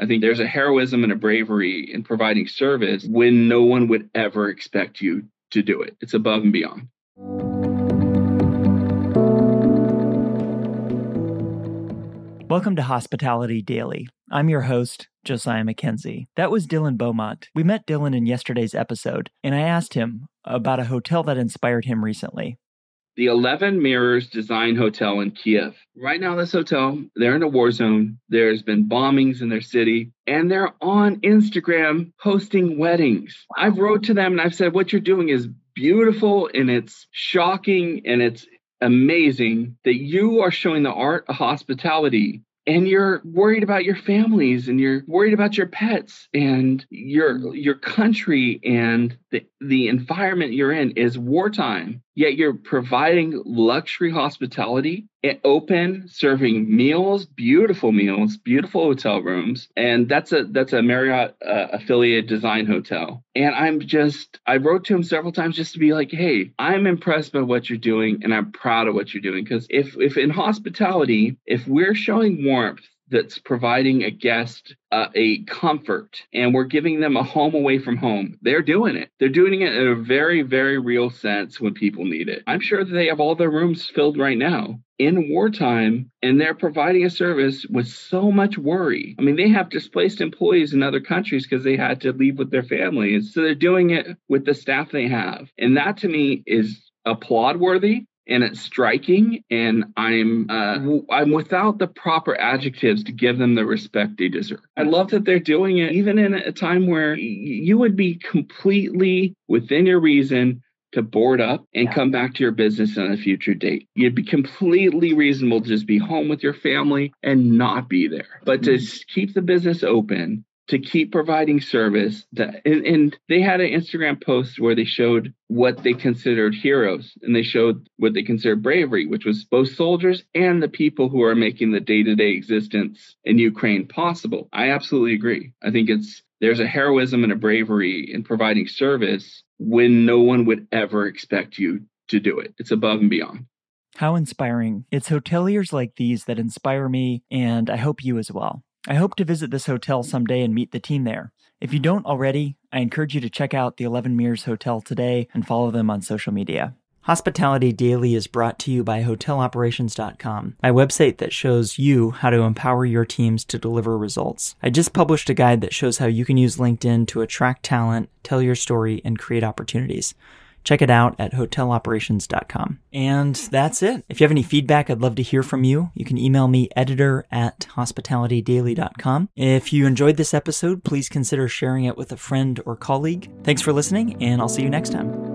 I think there's a heroism and a bravery in providing service when no one would ever expect you to do it. It's above and beyond. Welcome to Hospitality Daily. I'm your host, Josiah Mackenzie. That was Dylan Beaumont. We met Dylan in yesterday's episode, and I asked him about a hotel that inspired him recently. The 11 Mirrors Design Hotel in Kiev. Right now, this hotel, they're in a war zone. There's been bombings in their city, and they're on Instagram hosting weddings. I've wrote to them and I've said, what you're doing is beautiful and it's shocking and it's amazing that you are showing the art of hospitality and you're worried about your families and you're worried about your pets and your your country and the, the environment you're in is wartime yet you're providing luxury hospitality open serving meals beautiful meals beautiful hotel rooms and that's a that's a marriott uh, affiliate design hotel. And i'm just i wrote to him several times just to be like hey i'm impressed by what you're doing and i'm proud of what you're doing. Because if if in hospitality if we're showing warmth that's providing a guest uh, a comfort and we're giving them a home away from home. They're doing it. They're doing it in a very, very real sense when people need it. I'm sure that they have all their rooms filled right now in wartime and they're providing a service with so much worry. I mean, they have displaced employees in other countries because they had to leave with their families. So they're doing it with the staff they have. And that to me is applaud worthy and it's striking and i'm uh, i'm without the proper adjectives to give them the respect they deserve i love that they're doing it even in a time where you would be completely within your reason to board up and yeah. come back to your business on a future date. You'd be completely reasonable to just be home with your family and not be there. But mm-hmm. to keep the business open to keep providing service. That, and, and, they had an Instagram post where they showed what they considered heroes and they showed what they considered bravery, which was both soldiers and the people who are making the day to day existence in Ukraine possible. I absolutely agree. I think it's there's a heroism and a bravery in providing service when no one would ever expect you to do it. It's above and beyond. How inspiring. It's hoteliers like these that inspire me, and I hope you as well. I hope to visit this hotel someday and meet the team there. If you don't already, I encourage you to check out the 11 Mirrors Hotel today and follow them on social media. Hospitality Daily is brought to you by HotelOperations.com, my website that shows you how to empower your teams to deliver results. I just published a guide that shows how you can use LinkedIn to attract talent, tell your story, and create opportunities. Check it out at hoteloperations.com. And that's it. If you have any feedback, I'd love to hear from you. You can email me editor at hospitalitydaily.com. If you enjoyed this episode, please consider sharing it with a friend or colleague. Thanks for listening, and I'll see you next time.